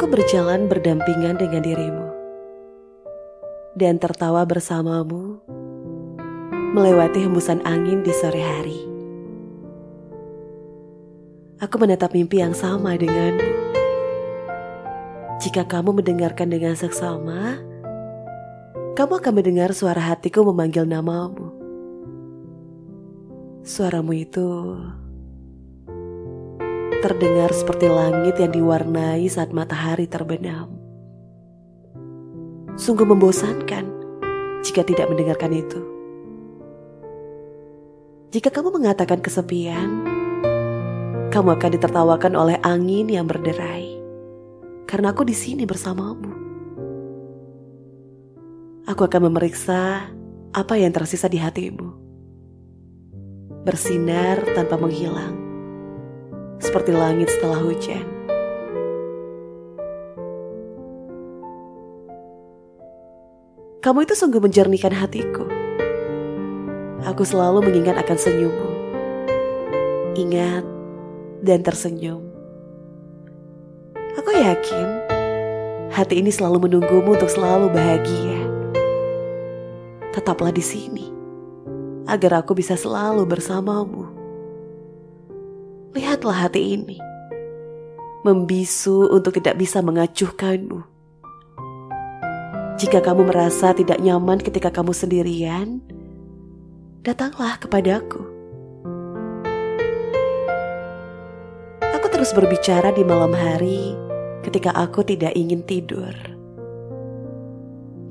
Aku berjalan berdampingan dengan dirimu dan tertawa bersamamu melewati hembusan angin di sore hari. Aku menatap mimpi yang sama denganmu. Jika kamu mendengarkan dengan seksama, kamu akan mendengar suara hatiku memanggil namamu. Suaramu itu terdengar seperti langit yang diwarnai saat matahari terbenam. Sungguh membosankan jika tidak mendengarkan itu. Jika kamu mengatakan kesepian, kamu akan ditertawakan oleh angin yang berderai. Karena aku di sini bersamamu. Aku akan memeriksa apa yang tersisa di hatimu. Bersinar tanpa menghilang seperti langit setelah hujan. Kamu itu sungguh menjernihkan hatiku. Aku selalu mengingat akan senyummu. Ingat dan tersenyum. Aku yakin hati ini selalu menunggumu untuk selalu bahagia. Tetaplah di sini agar aku bisa selalu bersamamu. Lihatlah hati ini. Membisu untuk tidak bisa mengacuhkanmu. Jika kamu merasa tidak nyaman ketika kamu sendirian, datanglah kepadaku. Aku terus berbicara di malam hari ketika aku tidak ingin tidur.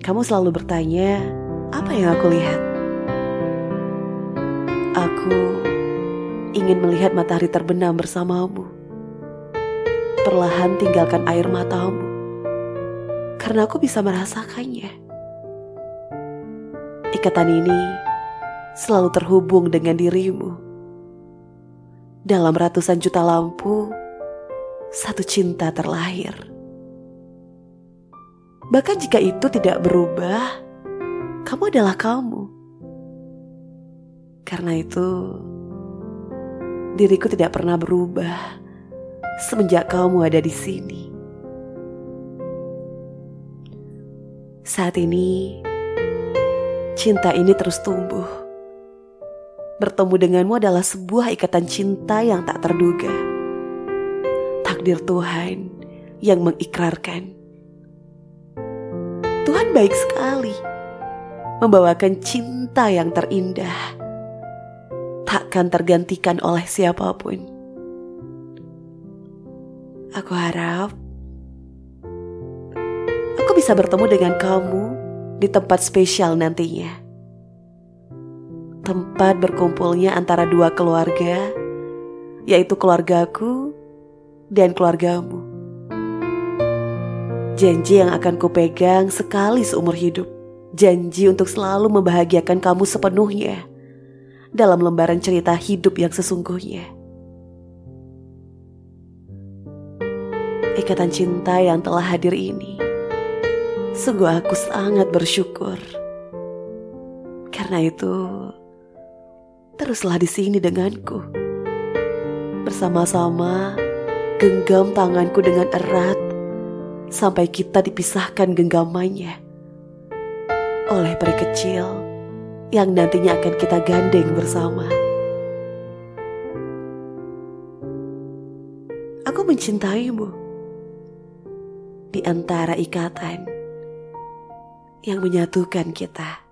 Kamu selalu bertanya, apa yang aku lihat? Aku ingin melihat matahari terbenam bersamamu. Perlahan tinggalkan air matamu, karena aku bisa merasakannya. Ikatan ini selalu terhubung dengan dirimu. Dalam ratusan juta lampu, satu cinta terlahir. Bahkan jika itu tidak berubah, kamu adalah kamu. Karena itu, diriku tidak pernah berubah semenjak kamu ada di sini. Saat ini, cinta ini terus tumbuh. Bertemu denganmu adalah sebuah ikatan cinta yang tak terduga. Takdir Tuhan yang mengikrarkan. Tuhan baik sekali membawakan cinta yang terindah takkan tergantikan oleh siapa pun. Aku harap aku bisa bertemu dengan kamu di tempat spesial nantinya. Tempat berkumpulnya antara dua keluarga, yaitu keluargaku dan keluargamu. Janji yang akan kupegang sekali seumur hidup. Janji untuk selalu membahagiakan kamu sepenuhnya dalam lembaran cerita hidup yang sesungguhnya. Ikatan cinta yang telah hadir ini, sungguh aku sangat bersyukur. Karena itu, teruslah di sini denganku. Bersama-sama, genggam tanganku dengan erat sampai kita dipisahkan genggamannya oleh peri kecil yang nantinya akan kita gandeng bersama. Aku mencintaimu di antara ikatan yang menyatukan kita.